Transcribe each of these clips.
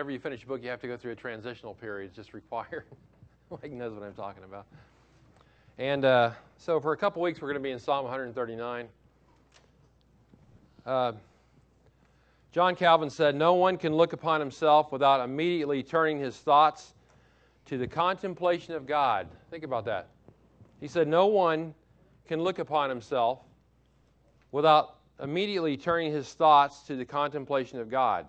whenever you finish a book, you have to go through a transitional period. It's just required. Mike knows what I'm talking about. And uh, so for a couple weeks, we're going to be in Psalm 139. Uh, John Calvin said, No one can look upon himself without immediately turning his thoughts to the contemplation of God. Think about that. He said, No one can look upon himself without immediately turning his thoughts to the contemplation of God.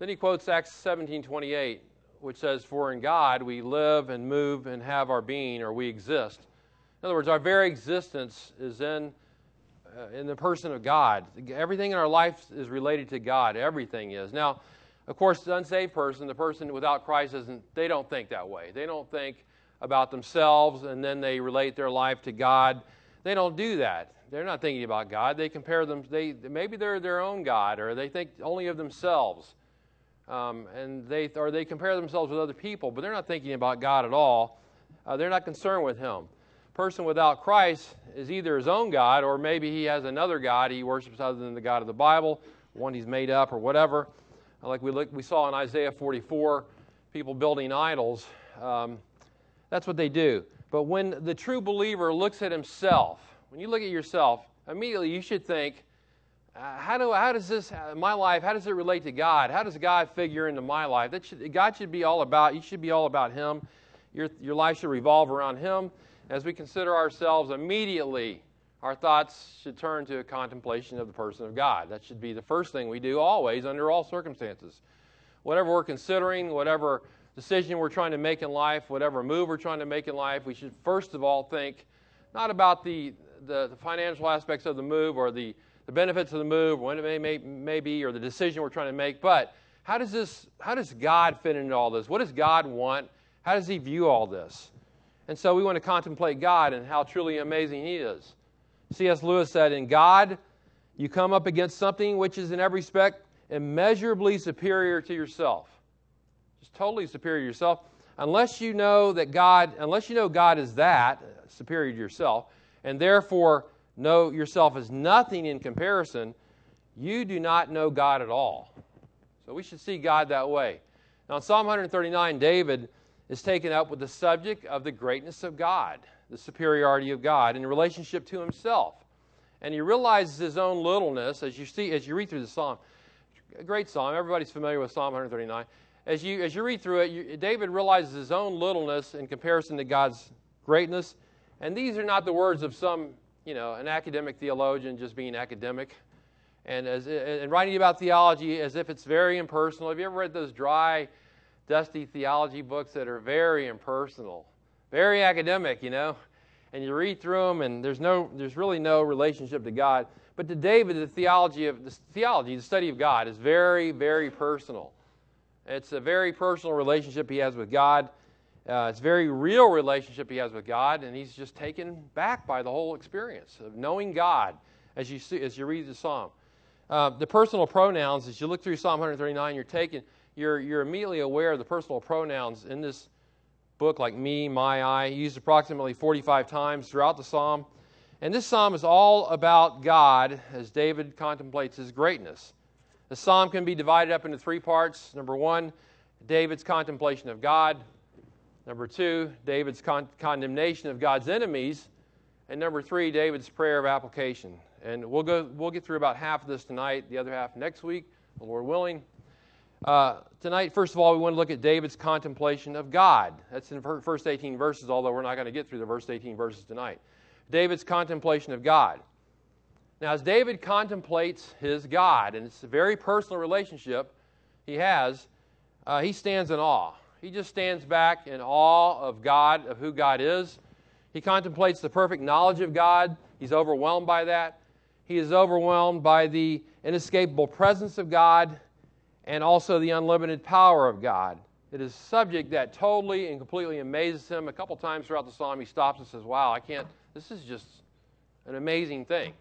Then he quotes Acts 17:28, which says, "For in God we live and move and have our being, or we exist." In other words, our very existence is in uh, in the person of God. Everything in our life is related to God. Everything is. Now, of course, the unsaved person, the person without Christ, isn't. They don't think that way. They don't think about themselves and then they relate their life to God. They don't do that. They're not thinking about God. They compare them. They maybe they're their own God, or they think only of themselves, um, and they or they compare themselves with other people. But they're not thinking about God at all. Uh, they're not concerned with Him person without Christ is either his own God or maybe he has another God he worships other than the God of the Bible, one he's made up or whatever. Like we, look, we saw in Isaiah 44, people building idols. Um, that's what they do. But when the true believer looks at himself, when you look at yourself, immediately you should think, uh, how, do, how does this, uh, my life, how does it relate to God? How does God figure into my life? That should, God should be all about, you should be all about Him. Your, your life should revolve around Him. As we consider ourselves immediately, our thoughts should turn to a contemplation of the person of God. That should be the first thing we do always, under all circumstances. Whatever we're considering, whatever decision we're trying to make in life, whatever move we're trying to make in life, we should first of all think not about the, the, the financial aspects of the move or the, the benefits of the move, when it may, may, may be, or the decision we're trying to make, but how does this how does God fit into all this? What does God want? How does he view all this? And so we want to contemplate God and how truly amazing He is. C.S. Lewis said, In God, you come up against something which is in every respect immeasurably superior to yourself. Just totally superior to yourself. Unless you know that God, unless you know God is that, uh, superior to yourself, and therefore know yourself as nothing in comparison, you do not know God at all. So we should see God that way. Now, in Psalm 139, David is taken up with the subject of the greatness of God, the superiority of God in relationship to himself. And he realizes his own littleness as you see as you read through the psalm. A great psalm. Everybody's familiar with Psalm 139. As you as you read through it, you, David realizes his own littleness in comparison to God's greatness. And these are not the words of some, you know, an academic theologian just being academic and as and writing about theology as if it's very impersonal. Have you ever read those dry dusty theology books that are very impersonal, very academic, you know. And you read through them, and there's no, there's really no relationship to God. But to David, the theology of the theology, the study of God, is very, very personal. It's a very personal relationship he has with God. Uh, it's a very real relationship he has with God, and he's just taken back by the whole experience of knowing God as you see, as you read the psalm. Uh, the personal pronouns, as you look through Psalm 139, you're taken you're, you're immediately aware of the personal pronouns in this book, like me, my, I, used approximately 45 times throughout the psalm. And this psalm is all about God as David contemplates his greatness. The psalm can be divided up into three parts. Number one, David's contemplation of God. Number two, David's con- condemnation of God's enemies. And number three, David's prayer of application. And we'll, go, we'll get through about half of this tonight, the other half next week, the Lord willing. Uh, tonight, first of all, we want to look at David's contemplation of God. That's in the first 18 verses, although we're not going to get through the first 18 verses tonight. David's contemplation of God. Now, as David contemplates his God, and it's a very personal relationship he has, uh, he stands in awe. He just stands back in awe of God, of who God is. He contemplates the perfect knowledge of God. He's overwhelmed by that. He is overwhelmed by the inescapable presence of God and also the unlimited power of God. It is a subject that totally and completely amazes him. A couple times throughout the psalm, he stops and says, Wow, I can't, this is just an amazing thing.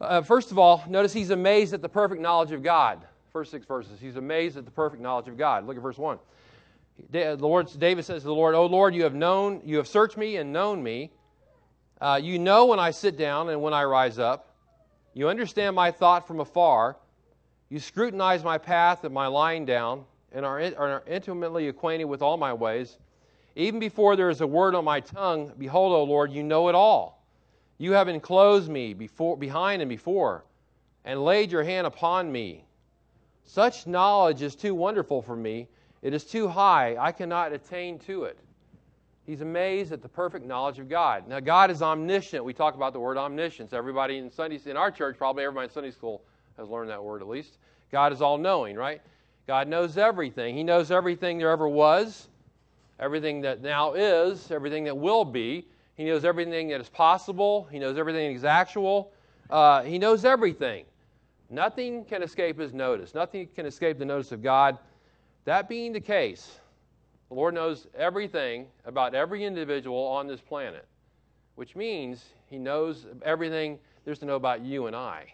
Uh, first of all, notice he's amazed at the perfect knowledge of God. First six verses. He's amazed at the perfect knowledge of God. Look at verse 1. The Lord, David says to the Lord, O Lord, you have known, you have searched me and known me. Uh, you know when I sit down and when I rise up. You understand my thought from afar. You scrutinize my path and my lying down, and are, are intimately acquainted with all my ways. Even before there is a word on my tongue, behold, O Lord, you know it all. You have enclosed me before, behind and before, and laid your hand upon me. Such knowledge is too wonderful for me. It is too high. I cannot attain to it. He's amazed at the perfect knowledge of God. Now, God is omniscient. We talk about the word omniscience. Everybody in Sunday, in our church, probably everybody in Sunday school has learned that word at least. God is all knowing, right? God knows everything. He knows everything there ever was, everything that now is, everything that will be. He knows everything that is possible. He knows everything that is actual. Uh, he knows everything. Nothing can escape his notice. Nothing can escape the notice of God. That being the case, the Lord knows everything about every individual on this planet, which means He knows everything there's to know about you and I.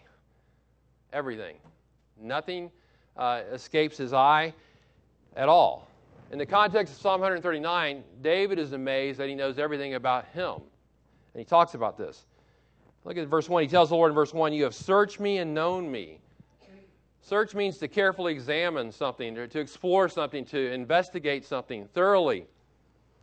Everything. Nothing uh, escapes His eye at all. In the context of Psalm 139, David is amazed that he knows everything about him. And he talks about this. Look at verse 1. He tells the Lord in verse 1 You have searched me and known me. Search means to carefully examine something, to, explore something, to investigate something thoroughly.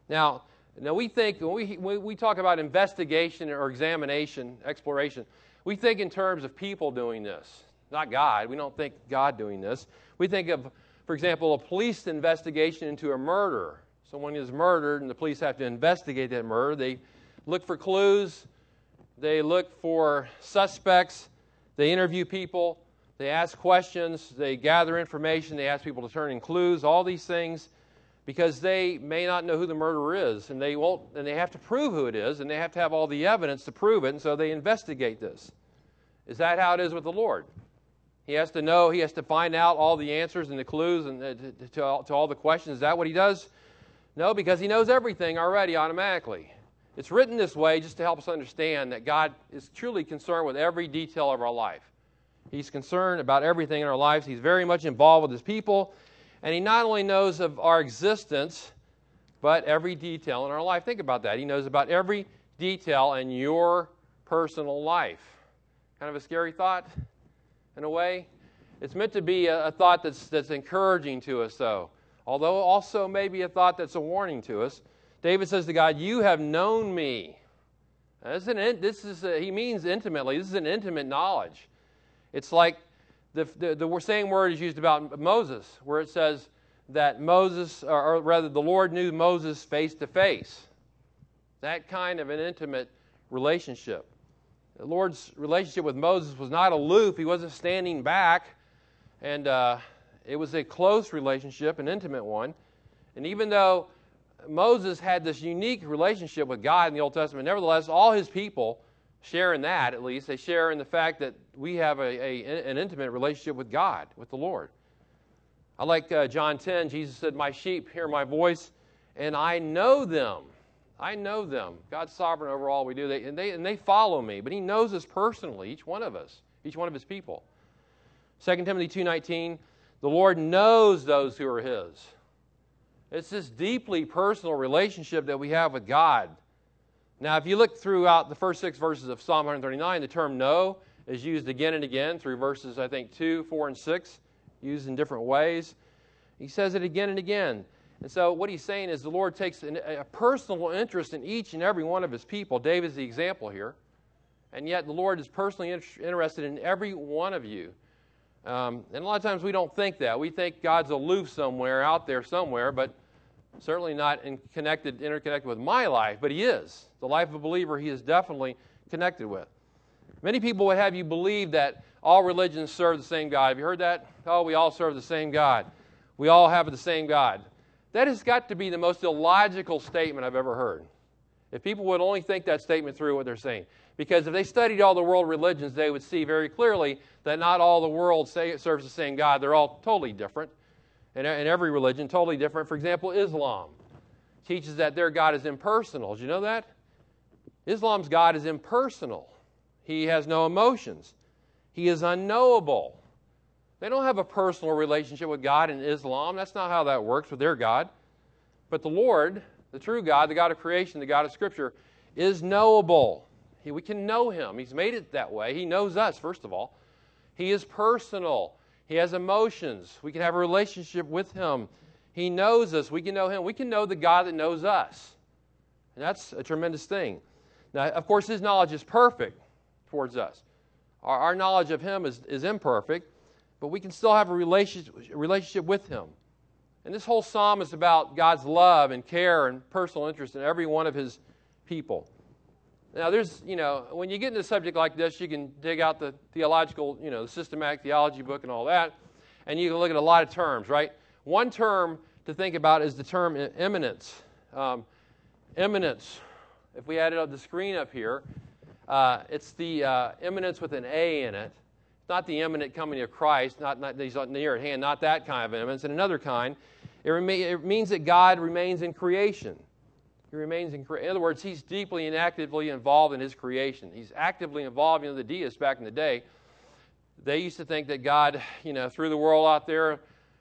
Now, now we think when we, when we talk about investigation or examination, exploration, we think in terms of people doing this, not God. We don't think God doing this. We think of, for example, a police investigation into a murder. Someone is murdered, and the police have to investigate that murder. They look for clues, they look for suspects, they interview people, they ask questions, they gather information, they ask people to turn in clues, all these things, because they may not know who the murderer is, and they won't, and they have to prove who it is, and they have to have all the evidence to prove it, and so they investigate this. Is that how it is with the Lord? He has to know, he has to find out all the answers and the clues and uh, to, to, all, to all the questions. Is that what he does? No, because he knows everything already automatically. It's written this way just to help us understand that God is truly concerned with every detail of our life. He's concerned about everything in our lives. He's very much involved with his people. And he not only knows of our existence, but every detail in our life. Think about that. He knows about every detail in your personal life. Kind of a scary thought, in a way. It's meant to be a, a thought that's, that's encouraging to us, though, although also maybe a thought that's a warning to us. David says to God, You have known me. This is, an, this is a, he means intimately. This is an intimate knowledge. It's like the, the, the same word is used about Moses, where it says that Moses, or rather, the Lord knew Moses face to face. That kind of an intimate relationship. The Lord's relationship with Moses was not aloof, he wasn't standing back, and uh, it was a close relationship, an intimate one. And even though Moses had this unique relationship with God in the Old Testament, nevertheless, all his people share in that, at least. They share in the fact that we have a, a an intimate relationship with God, with the Lord. I like uh, John 10. Jesus said, My sheep hear my voice, and I know them. I know them. God's sovereign over all we do. They, and, they, and they follow me. But he knows us personally, each one of us, each one of his people. 2 Timothy 2.19, the Lord knows those who are his. It's this deeply personal relationship that we have with God. Now, if you look throughout the first six verses of Psalm 139, the term know is used again and again through verses, I think, 2, 4, and 6, used in different ways. He says it again and again. And so, what he's saying is the Lord takes an, a personal interest in each and every one of his people. David's the example here. And yet, the Lord is personally inter- interested in every one of you. Um, and a lot of times we don't think that. We think God's aloof somewhere, out there somewhere, but certainly not in connected, interconnected with my life, but he is. The life of a believer, he is definitely connected with. Many people would have you believe that all religions serve the same God. Have you heard that? Oh, we all serve the same God. We all have the same God. That has got to be the most illogical statement I've ever heard. If people would only think that statement through what they're saying. Because if they studied all the world religions, they would see very clearly that not all the world say, serves the same God. They're all totally different in, every religion, totally different. For example, Islam teaches that their God is impersonal. Did you know that? Islam's God is impersonal. He has no emotions. He is unknowable. They don't have a personal relationship with God in Islam. That's not how that works with their God. But the Lord, the true God, the God of creation, the God of Scripture, is knowable. He, we can know Him. He's made it that way. He knows us, first of all. He is personal. He has emotions. We can have a relationship with Him. He knows us. We can know Him. We can know the God that knows us. And that's a tremendous thing. Now, of course, His knowledge is perfect towards us. Our, our knowledge of Him is, is imperfect, but we can still have a relationship, relationship with Him. And this whole psalm is about God's love and care and personal interest in every one of His people. Now, there's, you know, when you get into a subject like this, you can dig out the theological, you know, the systematic theology book and all that, and you can look at a lot of terms, right? One term to think about is the term eminence. Um, immanence. If we added up the screen up here, uh, it's the uh, immanence with an A in it. It's not the imminent coming of Christ, not, not he's near at hand, not that kind of eminence, And another kind, it, rema- it means that God remains in creation. Remains in, in other words, he's deeply and actively involved in his creation. He's actively involved. You know, the deists back in the day, they used to think that God, you know, threw the world out there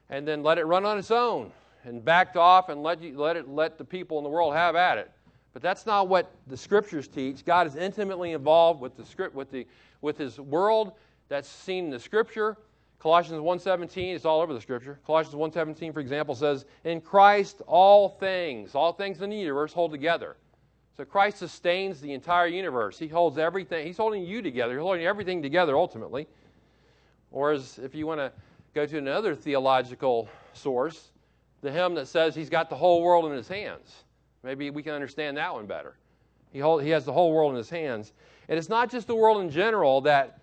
and then let it run on its own and backed off and let, you, let, it, let the people in the world have at it. But that's not what the scriptures teach. God is intimately involved with the script, with the, with His world. That's seen in the Scripture. Colossians 1.17, it's all over the Scripture. Colossians 1.17, for example, says, In Christ all things, all things in the universe hold together. So Christ sustains the entire universe. He holds everything. He's holding you together. He's holding everything together ultimately. Or as if you want to go to another theological source, the hymn that says he's got the whole world in his hands. Maybe we can understand that one better. He, hold, he has the whole world in his hands. And it's not just the world in general that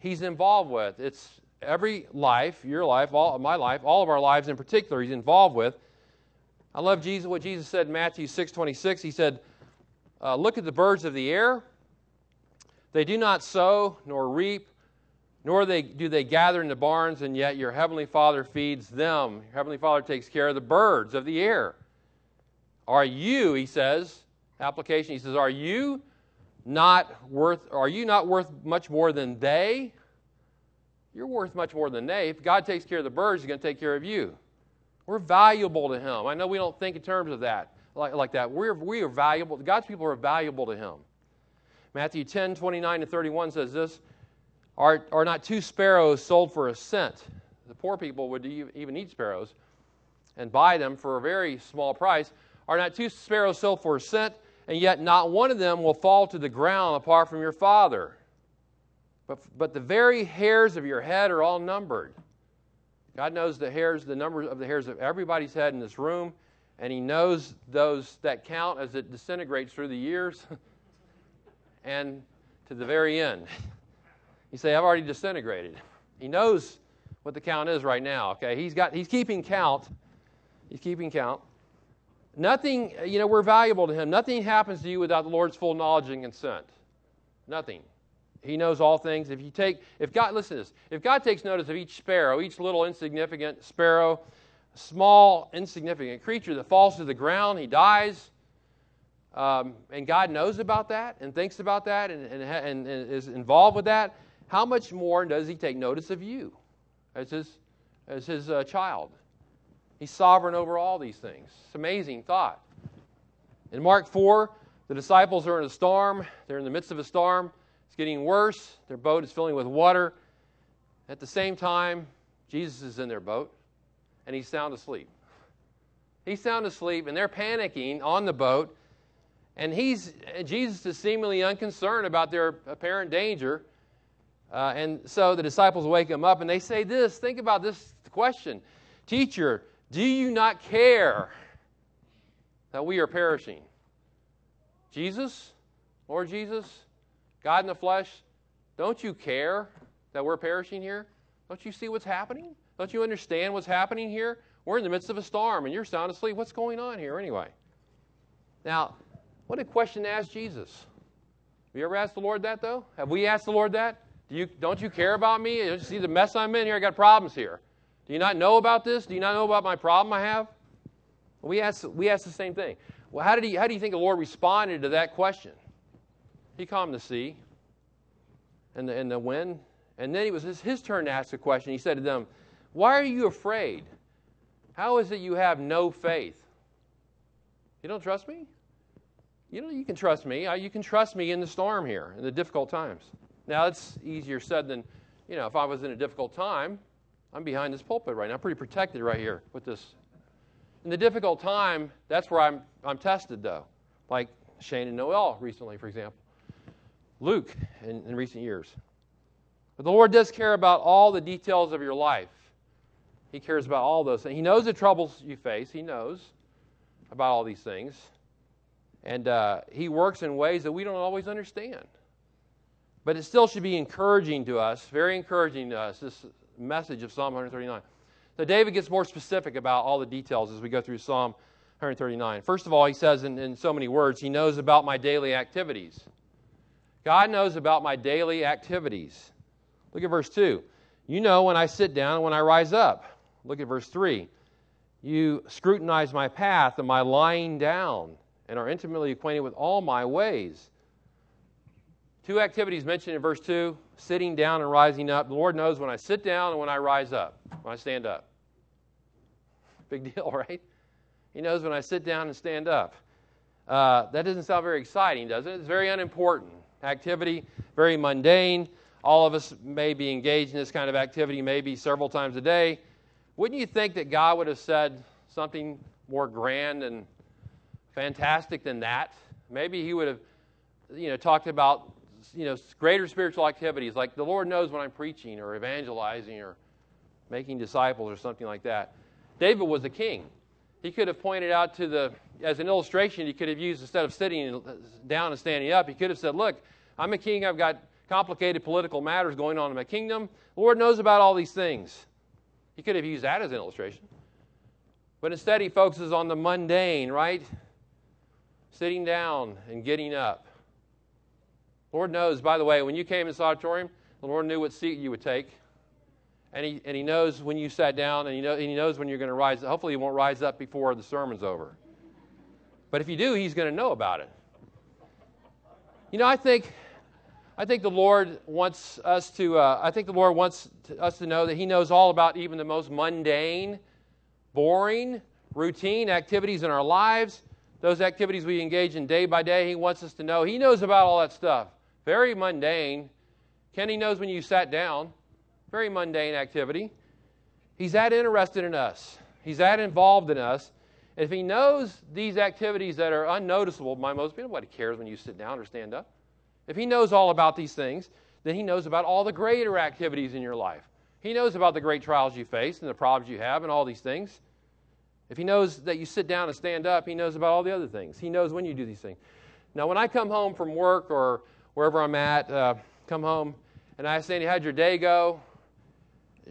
he's involved with. It's every life, your life, all my life, all of our lives in particular, he's involved with. I love Jesus. What Jesus said in Matthew six twenty six. He said, uh, "Look at the birds of the air. They do not sow nor reap, nor they, do they gather in the barns, and yet your heavenly Father feeds them. Your heavenly Father takes care of the birds of the air. Are you?" He says. Application. He says, "Are you?" not worth are you not worth much more than they you're worth much more than they. If God takes care of the birds, He's going to take care of you. We're valuable to Him. I know we don't think in terms of that, like, like that. We're, we are valuable. God's people are valuable to Him. Matthew 10, 29 to 31 says this Are, are not two sparrows sold for a cent? The poor people would even eat sparrows and buy them for a very small price. Are not two sparrows sold for a cent? And yet not one of them will fall to the ground apart from your Father. But, but the very hairs of your head are all numbered. God knows the hairs, the number of the hairs of everybody's head in this room, and He knows those that count as it disintegrates through the years and to the very end. You say, I've already disintegrated. He knows what the count is right now, okay? He's, got, he's keeping count. He's keeping count. Nothing, you know, we're valuable to Him. Nothing happens to you without the Lord's full knowledge and consent. Nothing. He knows all things. If you take, if God, listen to this, if God takes notice of each sparrow, each little insignificant sparrow, small, insignificant creature that falls to the ground, he dies, um, and God knows about that and thinks about that and, and, and, and is involved with that, how much more does he take notice of you as his, as his uh, child? He's sovereign over all these things. It's amazing thought. In Mark 4, the disciples are in a storm. They're in the midst of a storm. It's getting worse. Their boat is filling with water. At the same time, Jesus is in their boat and he's sound asleep. He's sound asleep and they're panicking on the boat. And he's, Jesus is seemingly unconcerned about their apparent danger. Uh, and so the disciples wake him up and they say this think about this question Teacher, do you not care that we are perishing? Jesus, Lord Jesus, God in the flesh, don't you care that we're perishing here? Don't you see what's happening? Don't you understand what's happening here? We're in the midst of a storm and you're sound asleep. What's going on here anyway? Now, what a question to ask Jesus. Have you ever asked the Lord that though? Have we asked the Lord that? Do you, don't you care about me? Don't you see the mess I'm in here? I got problems here. Do you not know about this? Do you not know about my problem I have? We ask, we ask the same thing. Well, how, did he, how do you think the Lord responded to that question? He calmed the sea and the, and the wind. And then it was his, his turn to ask a question. He said to them, Why are you afraid? How is it you have no faith? You don't trust me? You know, you can trust me. You can trust me in the storm here, in the difficult times. Now, it's easier said than, you know, if I was in a difficult time, I'm behind this pulpit right now. I'm pretty protected right here with this. In the difficult time, that's where I'm, I'm tested, though. Like Shane and Noel recently, for example. Luke in, in recent years. But the Lord does care about all the details of your life. He cares about all those things. He knows the troubles you face. He knows about all these things. And uh, He works in ways that we don't always understand. But it still should be encouraging to us, very encouraging to us, this message of Psalm 139. So David gets more specific about all the details as we go through Psalm 139. First of all, he says in, in so many words, He knows about my daily activities. God knows about my daily activities. Look at verse 2. You know when I sit down and when I rise up. Look at verse 3. You scrutinize my path and my lying down and are intimately acquainted with all my ways. Two activities mentioned in verse 2 sitting down and rising up. The Lord knows when I sit down and when I rise up, when I stand up. Big deal, right? He knows when I sit down and stand up. Uh, that doesn't sound very exciting, does it? It's very unimportant activity, very mundane. All of us may be engaged in this kind of activity maybe several times a day. Wouldn't you think that God would have said something more grand and fantastic than that? Maybe He would have, you know, talked about, you know, greater spiritual activities like the Lord knows when I'm preaching or evangelizing or making disciples or something like that. David was a king. He could have pointed out to the, as an illustration, he could have used instead of sitting down and standing up, he could have said, Look, I'm a king, I've got complicated political matters going on in my kingdom. The Lord knows about all these things. He could have used that as an illustration. But instead, he focuses on the mundane, right? Sitting down and getting up. Lord knows, by the way, when you came in this auditorium, the Lord knew what seat you would take. And he, and he knows when you sat down, and he, know, and he knows when you're going to rise. Hopefully, you won't rise up before the sermon's over. But if you do, he's going to know about it. You know, I think, I think the Lord wants us to. Uh, I think the Lord wants to, us to know that He knows all about even the most mundane, boring, routine activities in our lives. Those activities we engage in day by day. He wants us to know He knows about all that stuff. Very mundane. Kenny knows when you sat down. Very mundane activity. He's that interested in us. He's that involved in us. If he knows these activities that are unnoticeable by most people, nobody cares when you sit down or stand up. If he knows all about these things, then he knows about all the greater activities in your life. He knows about the great trials you face and the problems you have and all these things. If he knows that you sit down and stand up, he knows about all the other things. He knows when you do these things. Now, when I come home from work or wherever I'm at, uh, come home and I Sandy, how'd your day go?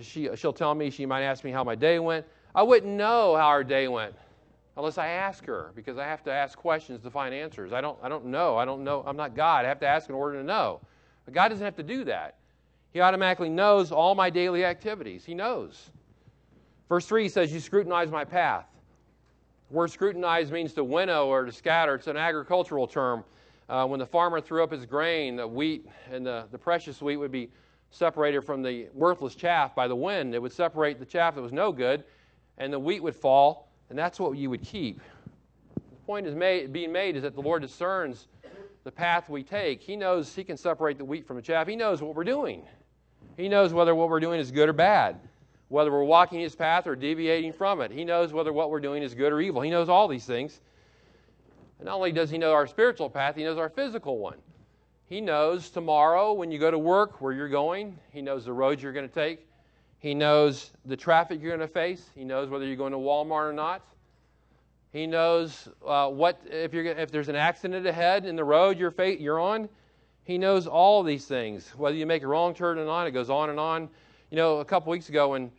She, she'll tell me, she might ask me how my day went. I wouldn't know how our day went unless I ask her because I have to ask questions to find answers. I don't, I don't know. I don't know. I'm not God. I have to ask in order to know. But God doesn't have to do that. He automatically knows all my daily activities. He knows. Verse 3 says, You scrutinize my path. The word scrutinize means to winnow or to scatter. It's an agricultural term. Uh, when the farmer threw up his grain, the wheat and the, the precious wheat would be separated from the worthless chaff by the wind. It would separate the chaff that was no good, and the wheat would fall and that's what you would keep. The point is made, being made is that the Lord discerns the path we take. He knows He can separate the wheat from the chaff. He knows what we're doing. He knows whether what we're doing is good or bad, whether we're walking His path or deviating from it. He knows whether what we're doing is good or evil. He knows all these things. And not only does He know our spiritual path, He knows our physical one. He knows tomorrow when you go to work where you're going, He knows the roads you're going to take. He knows the traffic you're going to face. He knows whether you're going to Walmart or not. He knows uh, what if you're if there's an accident ahead in the road you're fa- you're on. He knows all these things. Whether you make a wrong turn or not, it goes on and on. You know, a couple weeks ago when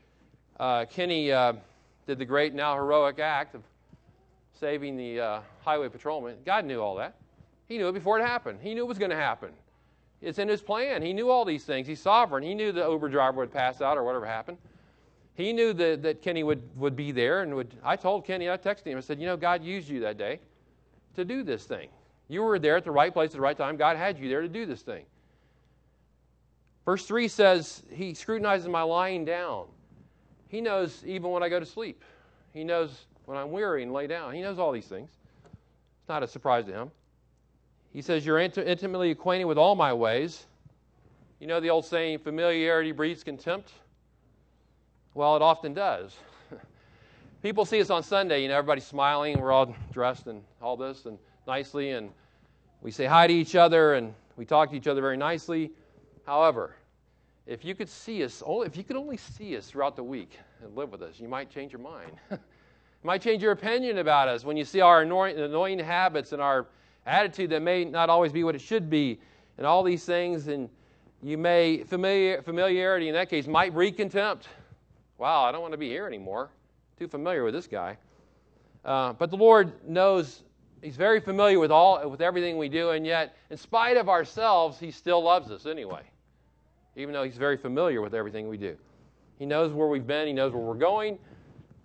uh, Kenny uh, did the great now heroic act of saving the uh, highway patrolman, God knew all that. He knew it before it happened. He knew it was going to happen. It's in his plan. He knew all these things. He's sovereign. He knew the Uber driver would pass out or whatever happened. He knew that, that Kenny would, would be there and would I told Kenny, I texted him, I said, you know, God used you that day to do this thing. You were there at the right place at the right time. God had you there to do this thing. Verse 3 says, He scrutinizes my lying down. He knows even when I go to sleep. He knows when I'm weary and lay down. He knows all these things. It's not a surprise to him. He says, You're int- intimately acquainted with all my ways. You know the old saying, familiarity breeds contempt? Well, it often does. People see us on Sunday, you know, everybody's smiling, we're all dressed and all this and nicely, and we say hi to each other and we talk to each other very nicely. However, if you could see us, if you could only see us throughout the week and live with us, you might change your mind. you might change your opinion about us when you see our annoying, annoying habits and our attitude that may not always be what it should be, and all these things, and you may familiar, familiarity in that case might breed contempt. Wow, I don't want to be here anymore. Too familiar with this guy. Uh, but the Lord knows He's very familiar with all with everything we do, and yet, in spite of ourselves, He still loves us anyway. Even though He's very familiar with everything we do. He knows where we've been, He knows where we're going,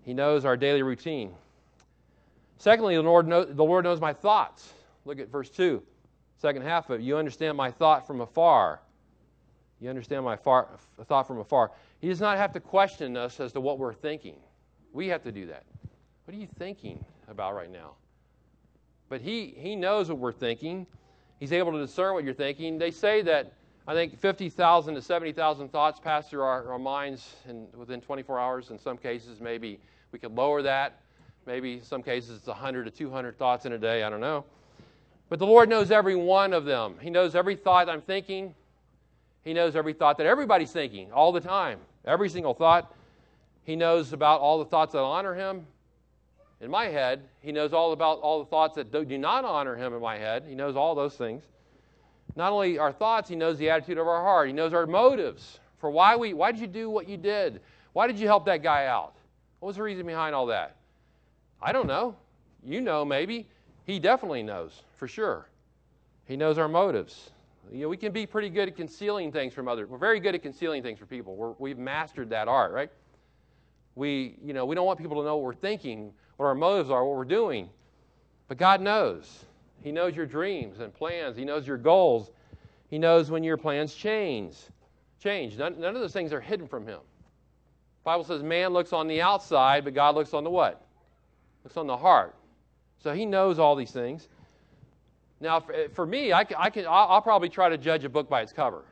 He knows our daily routine. Secondly, the Lord, know, the Lord knows my thoughts. Look at verse 2, second half of it. You understand my thought from afar. You understand my far, thought from afar. He does not have to question us as to what we're thinking. We have to do that. What are you thinking about right now? But he, he knows what we're thinking. He's able to discern what you're thinking. They say that I think 50,000 to 70,000 thoughts pass through our, our minds in, within 24 hours. In some cases, maybe we could lower that. Maybe in some cases it's 100 to 200 thoughts in a day. I don't know. But the Lord knows every one of them. He knows every thought I'm thinking. He knows every thought that everybody's thinking all the time. Every single thought. He knows about all the thoughts that honor Him in my head. He knows all about all the thoughts that do not honor him in my head. He knows all those things. Not only our thoughts, he knows the attitude of our heart. He knows our motives for why we why did you do what you did? Why did you help that guy out? What was the reason behind all that? I don't know. You know maybe. He definitely knows, for sure. He knows our motives. You know, we can be pretty good at concealing things from others. We're very good at concealing things from people. We're, we've mastered that art, right? We, you know, we don't want people to know what we're thinking what our motives are, what we're doing. But God knows. He knows your dreams and plans. He knows your goals. He knows when your plans change. Change. None, none of those things are hidden from him. The Bible says man looks on the outside, but God looks on the what? Looks on the heart. So he knows all these things. Now, for, me, I, can, I'll, I'll probably try to judge a book by its cover.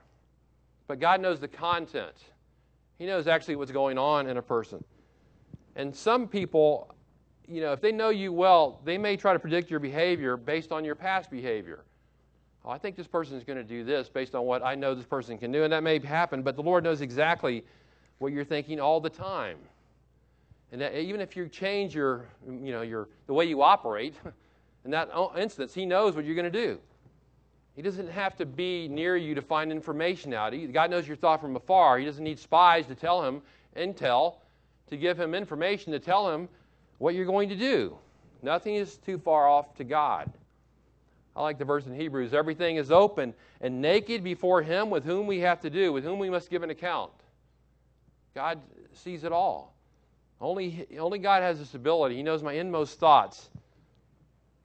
But God knows the content. He knows actually what's going on in a person. And some people you know, if they know you well, they may try to predict your behavior based on your past behavior. Oh, I think this person is going to do this based on what I know this person can do, and that may happen, but the Lord knows exactly what you're thinking all the time. And even if you change your, you know, your, the way you operate, in that instance, He knows what you're going to do. He doesn't have to be near you to find information out. He, God knows your thought from afar. He doesn't need spies to tell him, intel, to give him information to tell him what you're going to do. Nothing is too far off to God. I like the verse in Hebrews everything is open and naked before Him with whom we have to do, with whom we must give an account. God sees it all. Only, only God has this ability. He knows my inmost thoughts.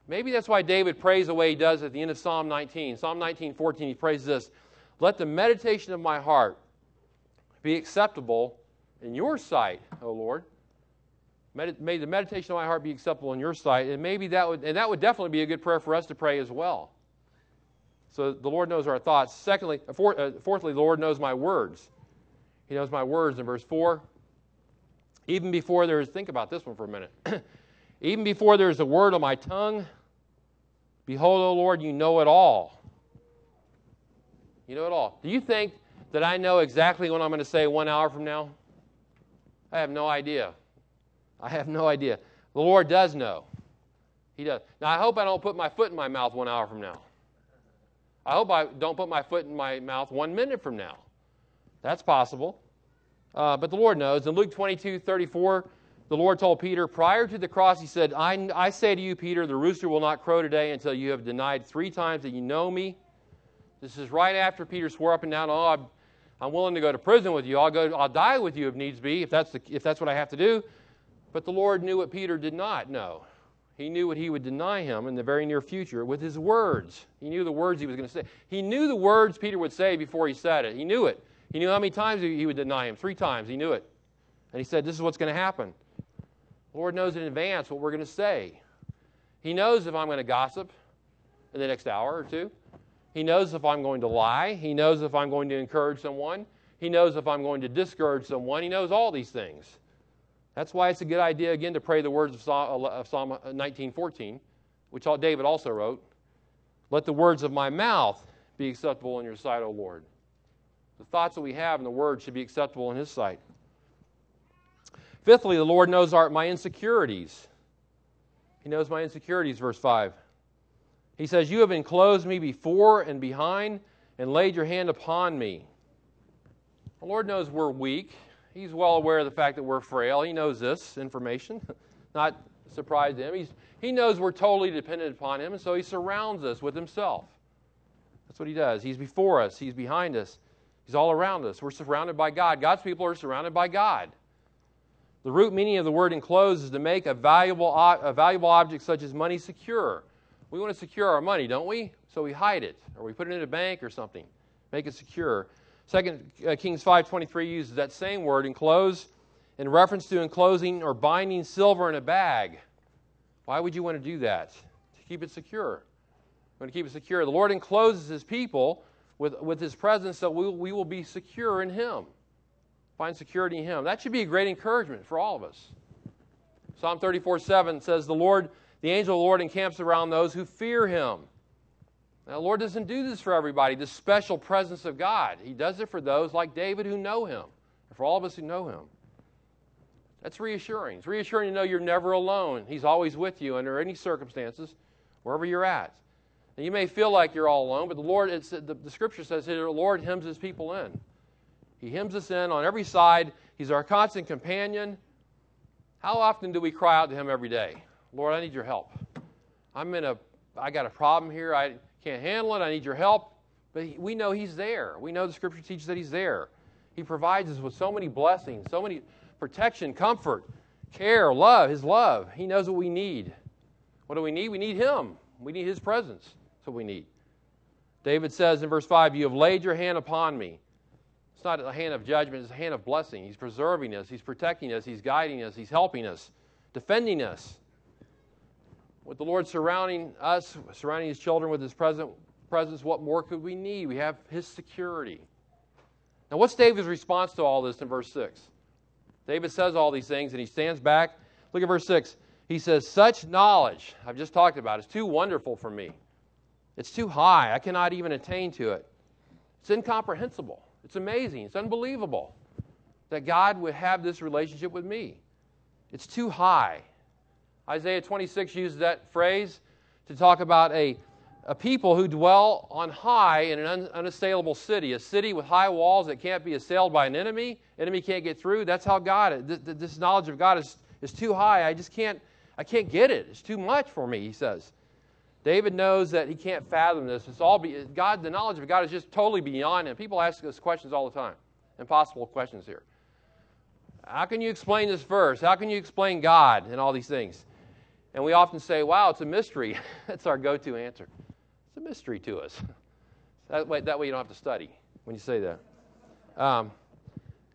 Maybe that's why David prays the way he does at the end of Psalm 19. Psalm 19, 14, he prays this Let the meditation of my heart be acceptable in your sight, O Lord, May the meditation of my heart be acceptable in your sight. And maybe that would, and that would definitely be a good prayer for us to pray as well. So the Lord knows our thoughts. Secondly, uh, fourthly, the Lord knows my words. He knows my words in verse 4. Even before there's, think about this one for a minute. Even before there's a word on my tongue, behold, O Lord, you know it all. You know it all. Do you think that I know exactly what I'm going to say one hour from now? I have no idea. I have no idea. The Lord does know. He does. Now, I hope I don't put my foot in my mouth one hour from now. I hope I don't put my foot in my mouth one minute from now. That's possible. Uh, but the Lord knows. In Luke 22 34, the Lord told Peter, prior to the cross, He said, I, I say to you, Peter, the rooster will not crow today until you have denied three times that you know me. This is right after Peter swore up and down, Oh, I'm, willing to go to prison with you. I'll, go, I'll die with you if needs be, if that's, the, if that's what I have to do. But the Lord knew what Peter did not know. He knew what he would deny him in the very near future with his words. He knew the words he was going to say. He knew the words Peter would say before he said it. He knew it. He knew how many times he would deny him. Three times. He knew it. And he said, This is what's going to happen. The Lord knows in advance what we're going to say. He knows if I'm going to gossip in the next hour or two. He knows if I'm going to lie. He knows if I'm going to encourage someone. He knows if I'm going to discourage someone. He knows all these things. That's why it's a good idea, again, to pray the words of Psalm 1914, which David also wrote. Let the words of my mouth be acceptable in your sight, O Lord. The thoughts that we have in the word should be acceptable in his sight. Fifthly, the Lord knows our, my insecurities. He knows my insecurities, verse 5. He says, You have enclosed me before and behind and laid your hand upon me. The Lord knows we're weak. He's well aware of the fact that we're frail. He knows this information. Not surprised him. He's, he knows we're totally dependent upon him, and so he surrounds us with himself. That's what he does. He's before us, he's behind us, he's all around us. We're surrounded by God. God's people are surrounded by God. The root meaning of the word enclosed is to make a valuable, a valuable object such as money secure. We want to secure our money, don't we? So we hide it, or we put it in a bank or something, make it secure. Second uh, Kings 5:23 uses that same word, enclose, in reference to enclosing or binding silver in a bag. Why would you want to do that? To keep it secure. We want to keep it secure. The Lord encloses His people with, with His presence so we, we will be secure in Him. Find security in Him. That should be a great encouragement for all of us. Psalm 34 7 says, The Lord, the angel of the Lord encamps around those who fear Him. Now, the Lord doesn't do this for everybody, this special presence of God. He does it for those like David who know Him, and for all of us who know Him. That's reassuring. It's reassuring to know you're never alone. He's always with you under any circumstances, wherever you're at. And you may feel like you're all alone, but the Lord, the, the scripture says here, the Lord hems his people in. He hems us in on every side. He's our constant companion. How often do we cry out to him every day? Lord, I need your help. I'm in a, I got a problem here. I can't handle it. I need your help. But we know he's there. We know the scripture teaches that he's there. He provides us with so many blessings, so many protection, comfort, care, love, his love. He knows what we need. What do we need? We need him. We need his presence. That's what we need. David says in verse 5, You have laid your hand upon me. It's not a hand of judgment, it's a hand of blessing. He's preserving us, He's protecting us, He's guiding us, He's helping us, defending us. With the Lord surrounding us, surrounding His children with His present, presence, what more could we need? We have His security. Now, what's David's response to all this in verse 6? David says all these things and he stands back. Look at verse 6. He says, Such knowledge, I've just talked about, is too wonderful for me. It's too high. I cannot even attain to it. It's incomprehensible. It's amazing. It's unbelievable that God would have this relationship with me. It's too high. Isaiah 26 uses that phrase to talk about a, a people who dwell on high in an un, unassailable city, a city with high walls that can't be assailed by an enemy. Enemy can't get through. That's how God, this, this knowledge of God is, is too high. I just can't, I can't get it. It's too much for me, he says. David knows that he can't fathom this. It's all be, God. The knowledge of God is just totally beyond him. People ask us questions all the time, impossible questions here. How can you explain this verse? How can you explain God and all these things? And we often say, "Wow, it's a mystery." That's our go-to answer. It's a mystery to us. That way, that way you don't have to study when you say that. Um,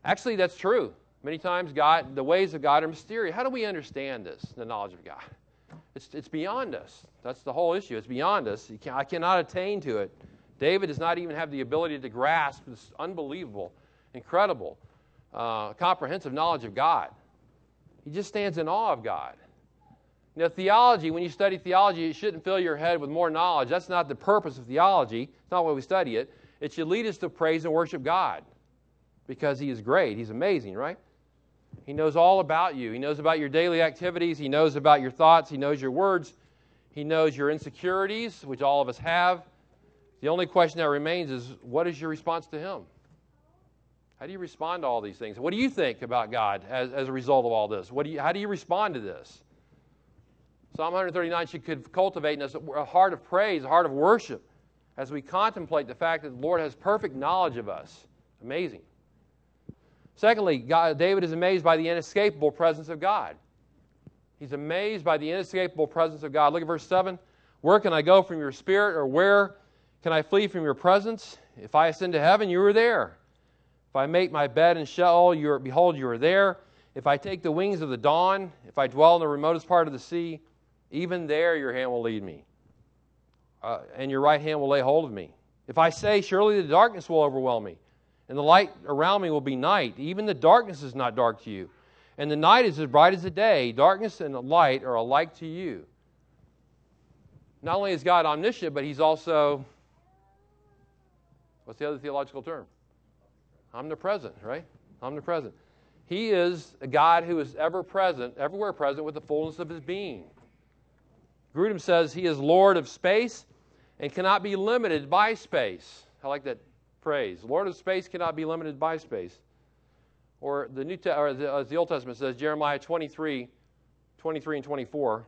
actually, that's true. Many times, God, the ways of God are mysterious. How do we understand this, the knowledge of God? It's, it's beyond us. That's the whole issue. It's beyond us. Can, I cannot attain to it. David does not even have the ability to grasp this unbelievable, incredible, uh, comprehensive knowledge of God. He just stands in awe of God. Now, theology, when you study theology, it shouldn't fill your head with more knowledge. That's not the purpose of theology. It's not why we study it. It should lead us to praise and worship God because He is great. He's amazing, right? He knows all about you. He knows about your daily activities. He knows about your thoughts. He knows your words. He knows your insecurities, which all of us have. The only question that remains is what is your response to Him? How do you respond to all these things? What do you think about God as, as a result of all this? What do you, how do you respond to this? Psalm 139 should cultivate in us a heart of praise, a heart of worship, as we contemplate the fact that the Lord has perfect knowledge of us. Amazing. Secondly, God, David is amazed by the inescapable presence of God. He's amazed by the inescapable presence of God. Look at verse 7. Where can I go from your spirit, or where can I flee from your presence? If I ascend to heaven, you are there. If I make my bed in Sheol, you are, behold, you are there. If I take the wings of the dawn, if I dwell in the remotest part of the sea, even there your hand will lead me, uh, and your right hand will lay hold of me. If I say, Surely the darkness will overwhelm me, and the light around me will be night. Even the darkness is not dark to you. And the night is as bright as the day. Darkness and light are alike to you. Not only is God omniscient, but He's also, what's the other theological term? Omnipresent, right? Omnipresent. He is a God who is ever present, everywhere present, with the fullness of His being. Grudem says He is Lord of space and cannot be limited by space. I like that phrase. Lord of space cannot be limited by space. Or the New Te- or the, as the Old Testament says, Jeremiah 23, 23 and 24.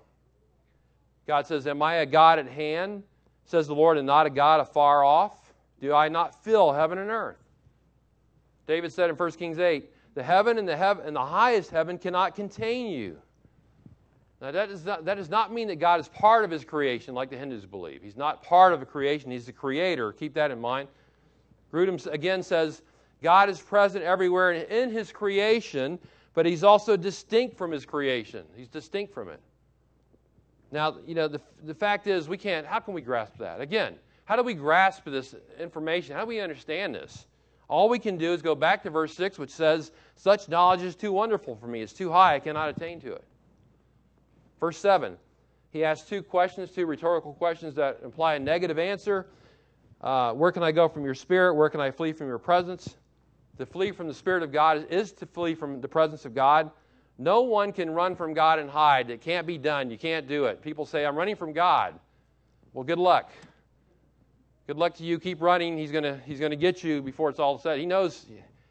God says, Am I a God at hand? Says the Lord, and not a God afar off? Do I not fill heaven and earth? David said in 1 Kings 8, The heaven and the, heaven, and the highest heaven cannot contain you. Now, that does, not, that does not mean that God is part of his creation like the Hindus believe. He's not part of a creation, he's the creator. Keep that in mind. Grudem again says God is present everywhere in his creation, but he's also distinct from his creation. He's distinct from it. Now, you know, the, the fact is, we can't, how can we grasp that? Again, how do we grasp this information? How do we understand this? All we can do is go back to verse 6, which says, Such knowledge is too wonderful for me. It's too high. I cannot attain to it. Verse 7, he asks two questions, two rhetorical questions that imply a negative answer. Uh, where can I go from your spirit? Where can I flee from your presence? To flee from the Spirit of God is to flee from the presence of God. No one can run from God and hide. It can't be done. You can't do it. People say, I'm running from God. Well, good luck. Good luck to you. Keep running. He's going he's gonna get you before it's all said. He knows.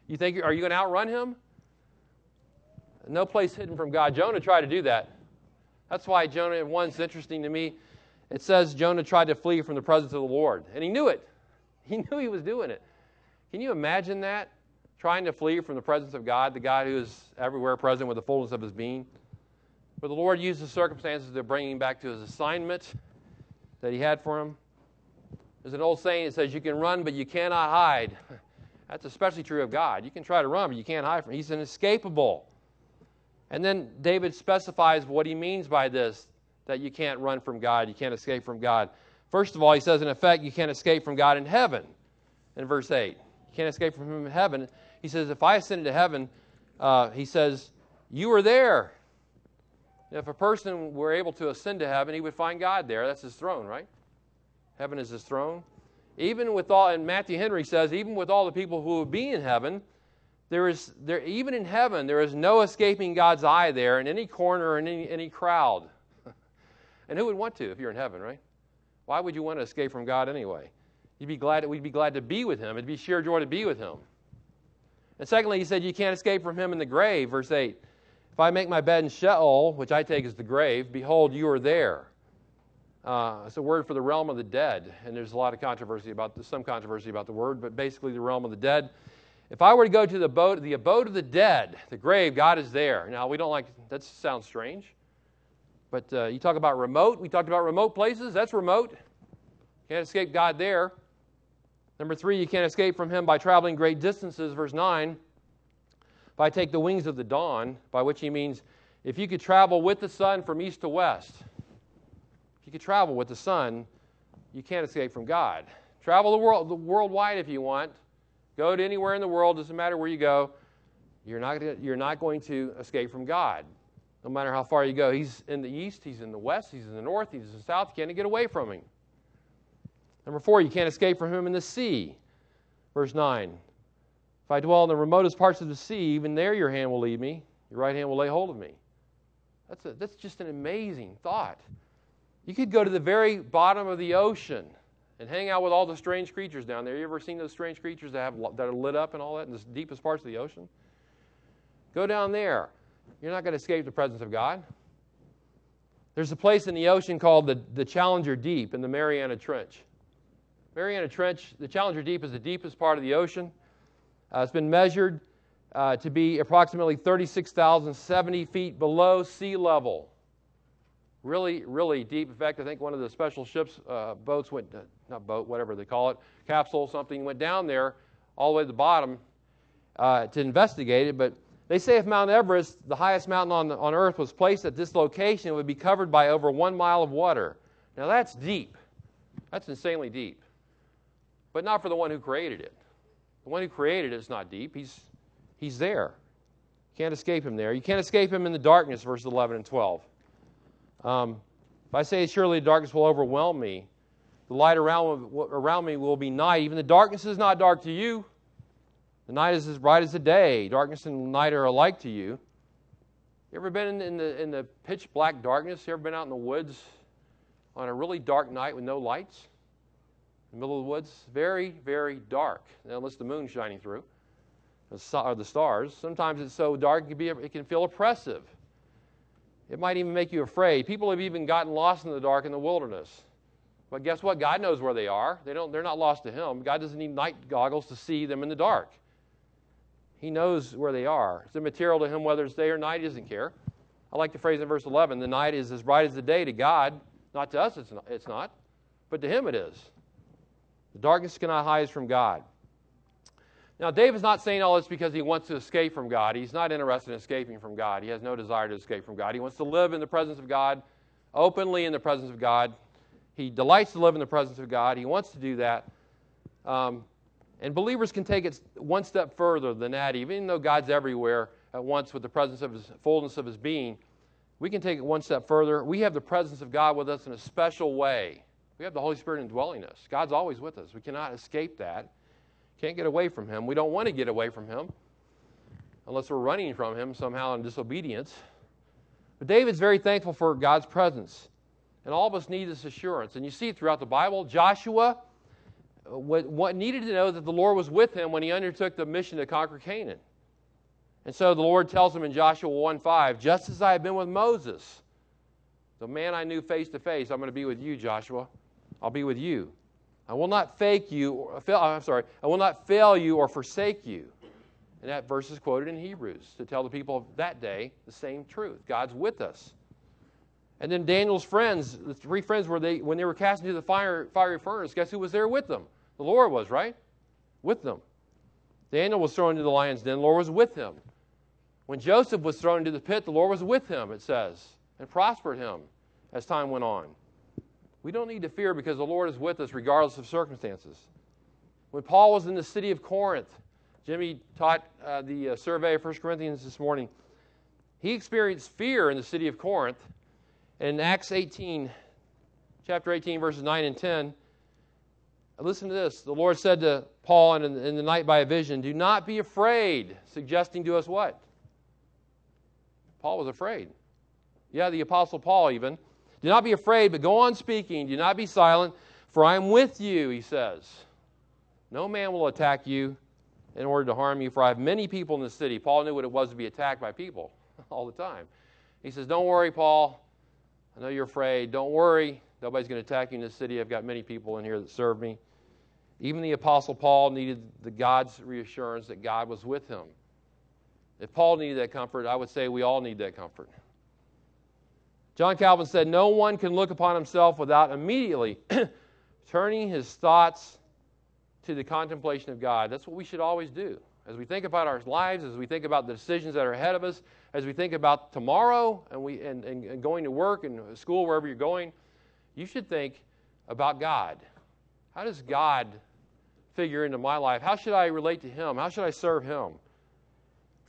You think, are you going to outrun him? No place hidden from God. Jonah tried to do that. That's why Jonah 1 is interesting to me. It says Jonah tried to flee from the presence of the Lord, and he knew it. He knew he was doing it. Can you imagine that? Trying to flee from the presence of God, the God who is everywhere present with the fullness of his being. But the Lord used the circumstances to bring him back to his assignment that he had for him. There's an old saying that says, You can run, but you cannot hide. That's especially true of God. You can try to run, but you can't hide from him. He's inescapable. And then David specifies what he means by this that you can't run from God, you can't escape from God. First of all, he says, in effect, you can't escape from God in heaven, in verse 8. You can't escape from him in heaven. He says, if I ascend to heaven, uh, he says, you are there. If a person were able to ascend to heaven, he would find God there. That's his throne, right? Heaven is his throne. Even with all, and Matthew Henry says, even with all the people who would be in heaven, there is there even in heaven there is no escaping God's eye there in any corner or in any, any crowd. And who would want to if you're in heaven, right? Why would you want to escape from God anyway? You'd be glad that we'd be glad to be with him. It'd be sheer joy to be with him. And secondly, he said you can't escape from him in the grave, verse 8. If I make my bed in Sheol, which I take as the grave, behold, you are there. Uh, it's a word for the realm of the dead, and there's a lot of controversy about this, some controversy about the word, but basically the realm of the dead. If I were to go to the abode, the abode of the dead, the grave, God is there. Now, we don't like, that sounds strange. But uh, you talk about remote. We talked about remote places. That's remote. Can't escape God there. Number three, you can't escape from Him by traveling great distances. Verse 9. If I take the wings of the dawn, by which He means if you could travel with the sun from east to west, if you could travel with the sun, you can't escape from God. Travel the world, the worldwide if you want. Go to anywhere in the world, doesn't matter where you go, you're not, you're not going to escape from God. No matter how far you go. He's in the east, he's in the west, he's in the north, he's in the south. You can't get away from him. Number four, you can't escape from him in the sea. Verse 9. If I dwell in the remotest parts of the sea, even there your hand will lead me, your right hand will lay hold of me. That's, a, that's just an amazing thought. You could go to the very bottom of the ocean and hang out with all the strange creatures down there. You ever seen those strange creatures that, have, that are lit up and all that in the deepest parts of the ocean? Go down there. You're not going to escape the presence of God. There's a place in the ocean called the, the Challenger Deep in the Mariana Trench. Mariana Trench, the Challenger Deep is the deepest part of the ocean. Uh, it's been measured uh, to be approximately 36,070 feet below sea level. Really, really deep. In fact, I think one of the special ships, uh, boats went, uh, not boat, whatever they call it, capsule, something, went down there all the way to the bottom uh, to investigate it. But they say if Mount Everest, the highest mountain on, on Earth, was placed at this location, it would be covered by over one mile of water. Now that's deep. That's insanely deep. But not for the one who created it. The one who created it is not deep. He's, he's there. You can't escape him there. You can't escape him in the darkness, verses 11 and 12. Um, if I say, Surely the darkness will overwhelm me, the light around, around me will be night. Even the darkness is not dark to you. The night is as bright as the day. Darkness and night are alike to you. You ever been in, in, the, in the pitch black darkness? You ever been out in the woods on a really dark night with no lights? In the middle of the woods? Very, very dark, unless the moon's shining through, or the stars. Sometimes it's so dark it can, be, it can feel oppressive. It might even make you afraid. People have even gotten lost in the dark in the wilderness. But guess what? God knows where they are. They don't, they're not lost to Him. God doesn't need night goggles to see them in the dark. He knows where they are. It's immaterial to him whether it's day or night. He doesn't care. I like the phrase in verse 11 the night is as bright as the day to God. Not to us, it's not, it's not, but to him it is. The darkness cannot hide from God. Now, David's not saying all this because he wants to escape from God. He's not interested in escaping from God. He has no desire to escape from God. He wants to live in the presence of God, openly in the presence of God. He delights to live in the presence of God. He wants to do that. Um, and believers can take it one step further than that, even though God's everywhere at once with the presence of His fullness of His being. We can take it one step further. We have the presence of God with us in a special way. We have the Holy Spirit indwelling us. God's always with us. We cannot escape that. Can't get away from Him. We don't want to get away from Him unless we're running from Him somehow in disobedience. But David's very thankful for God's presence. And all of us need this assurance. And you see throughout the Bible. Joshua what, what needed to know that the Lord was with him when he undertook the mission to conquer Canaan. And so the Lord tells him in Joshua 1 5, just as I have been with Moses, the man I knew face to face, I'm going to be with you, Joshua. I'll be with you. I will not fake you, or, uh, I'm sorry, I will not fail you or forsake you. And that verse is quoted in Hebrews to tell the people of that day the same truth. God's with us. And then Daniel's friends, the three friends, were they, when they were cast into the fire, fiery furnace, guess who was there with them? The Lord was, right? With them. Daniel was thrown into the lion's den, the Lord was with him. When Joseph was thrown into the pit, the Lord was with him, it says, and prospered him as time went on. We don't need to fear because the Lord is with us regardless of circumstances. When Paul was in the city of Corinth, Jimmy taught uh, the uh, survey of 1 Corinthians this morning. He experienced fear in the city of Corinth. In Acts 18, chapter 18, verses 9 and 10, Listen to this. The Lord said to Paul in, in the night by a vision, Do not be afraid, suggesting to us what? Paul was afraid. Yeah, the Apostle Paul even. Do not be afraid, but go on speaking. Do not be silent, for I am with you, he says. No man will attack you in order to harm you, for I have many people in the city. Paul knew what it was to be attacked by people all the time. He says, Don't worry, Paul. I know you're afraid. Don't worry. Nobody's going to attack you in the city. I've got many people in here that serve me. Even the Apostle Paul needed the God's reassurance that God was with him. If Paul needed that comfort, I would say we all need that comfort. John Calvin said, No one can look upon himself without immediately turning his thoughts to the contemplation of God. That's what we should always do. As we think about our lives, as we think about the decisions that are ahead of us, as we think about tomorrow and, we, and, and, and going to work and school, wherever you're going, you should think about God. How does God figure into my life? How should I relate to Him? How should I serve Him?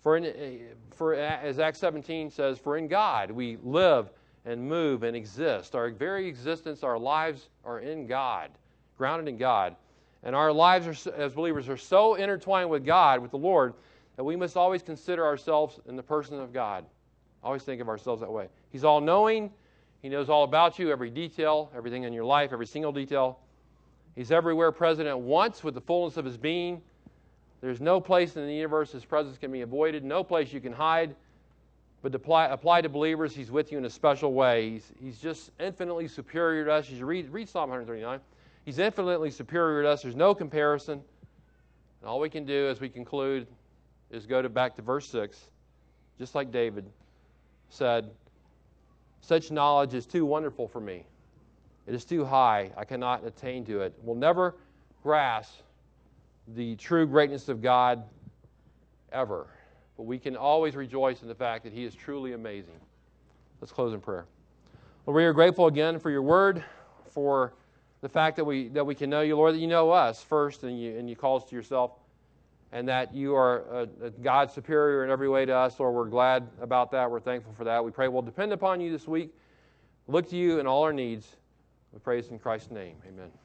For, in, eh, for eh, as Acts 17 says, for in God we live and move and exist. Our very existence, our lives are in God, grounded in God. And our lives are, as believers are so intertwined with God, with the Lord, that we must always consider ourselves in the person of God. Always think of ourselves that way. He's all knowing, He knows all about you, every detail, everything in your life, every single detail. He's everywhere present at once with the fullness of his being. There's no place in the universe his presence can be avoided, no place you can hide. But apply, apply to believers, he's with you in a special way. He's, he's just infinitely superior to us. You read, read Psalm 139. He's infinitely superior to us. There's no comparison. And all we can do as we conclude is go to back to verse 6, just like David said, Such knowledge is too wonderful for me. It is too high. I cannot attain to it. We'll never grasp the true greatness of God ever. But we can always rejoice in the fact that He is truly amazing. Let's close in prayer. Lord, we are grateful again for your word, for the fact that we, that we can know you, Lord, that you know us first and you, and you call us to yourself. and that you are uh, God superior in every way to us. Lord, we're glad about that. We're thankful for that. We pray we'll depend upon you this week, look to you in all our needs. We praise in Christ's name. Amen.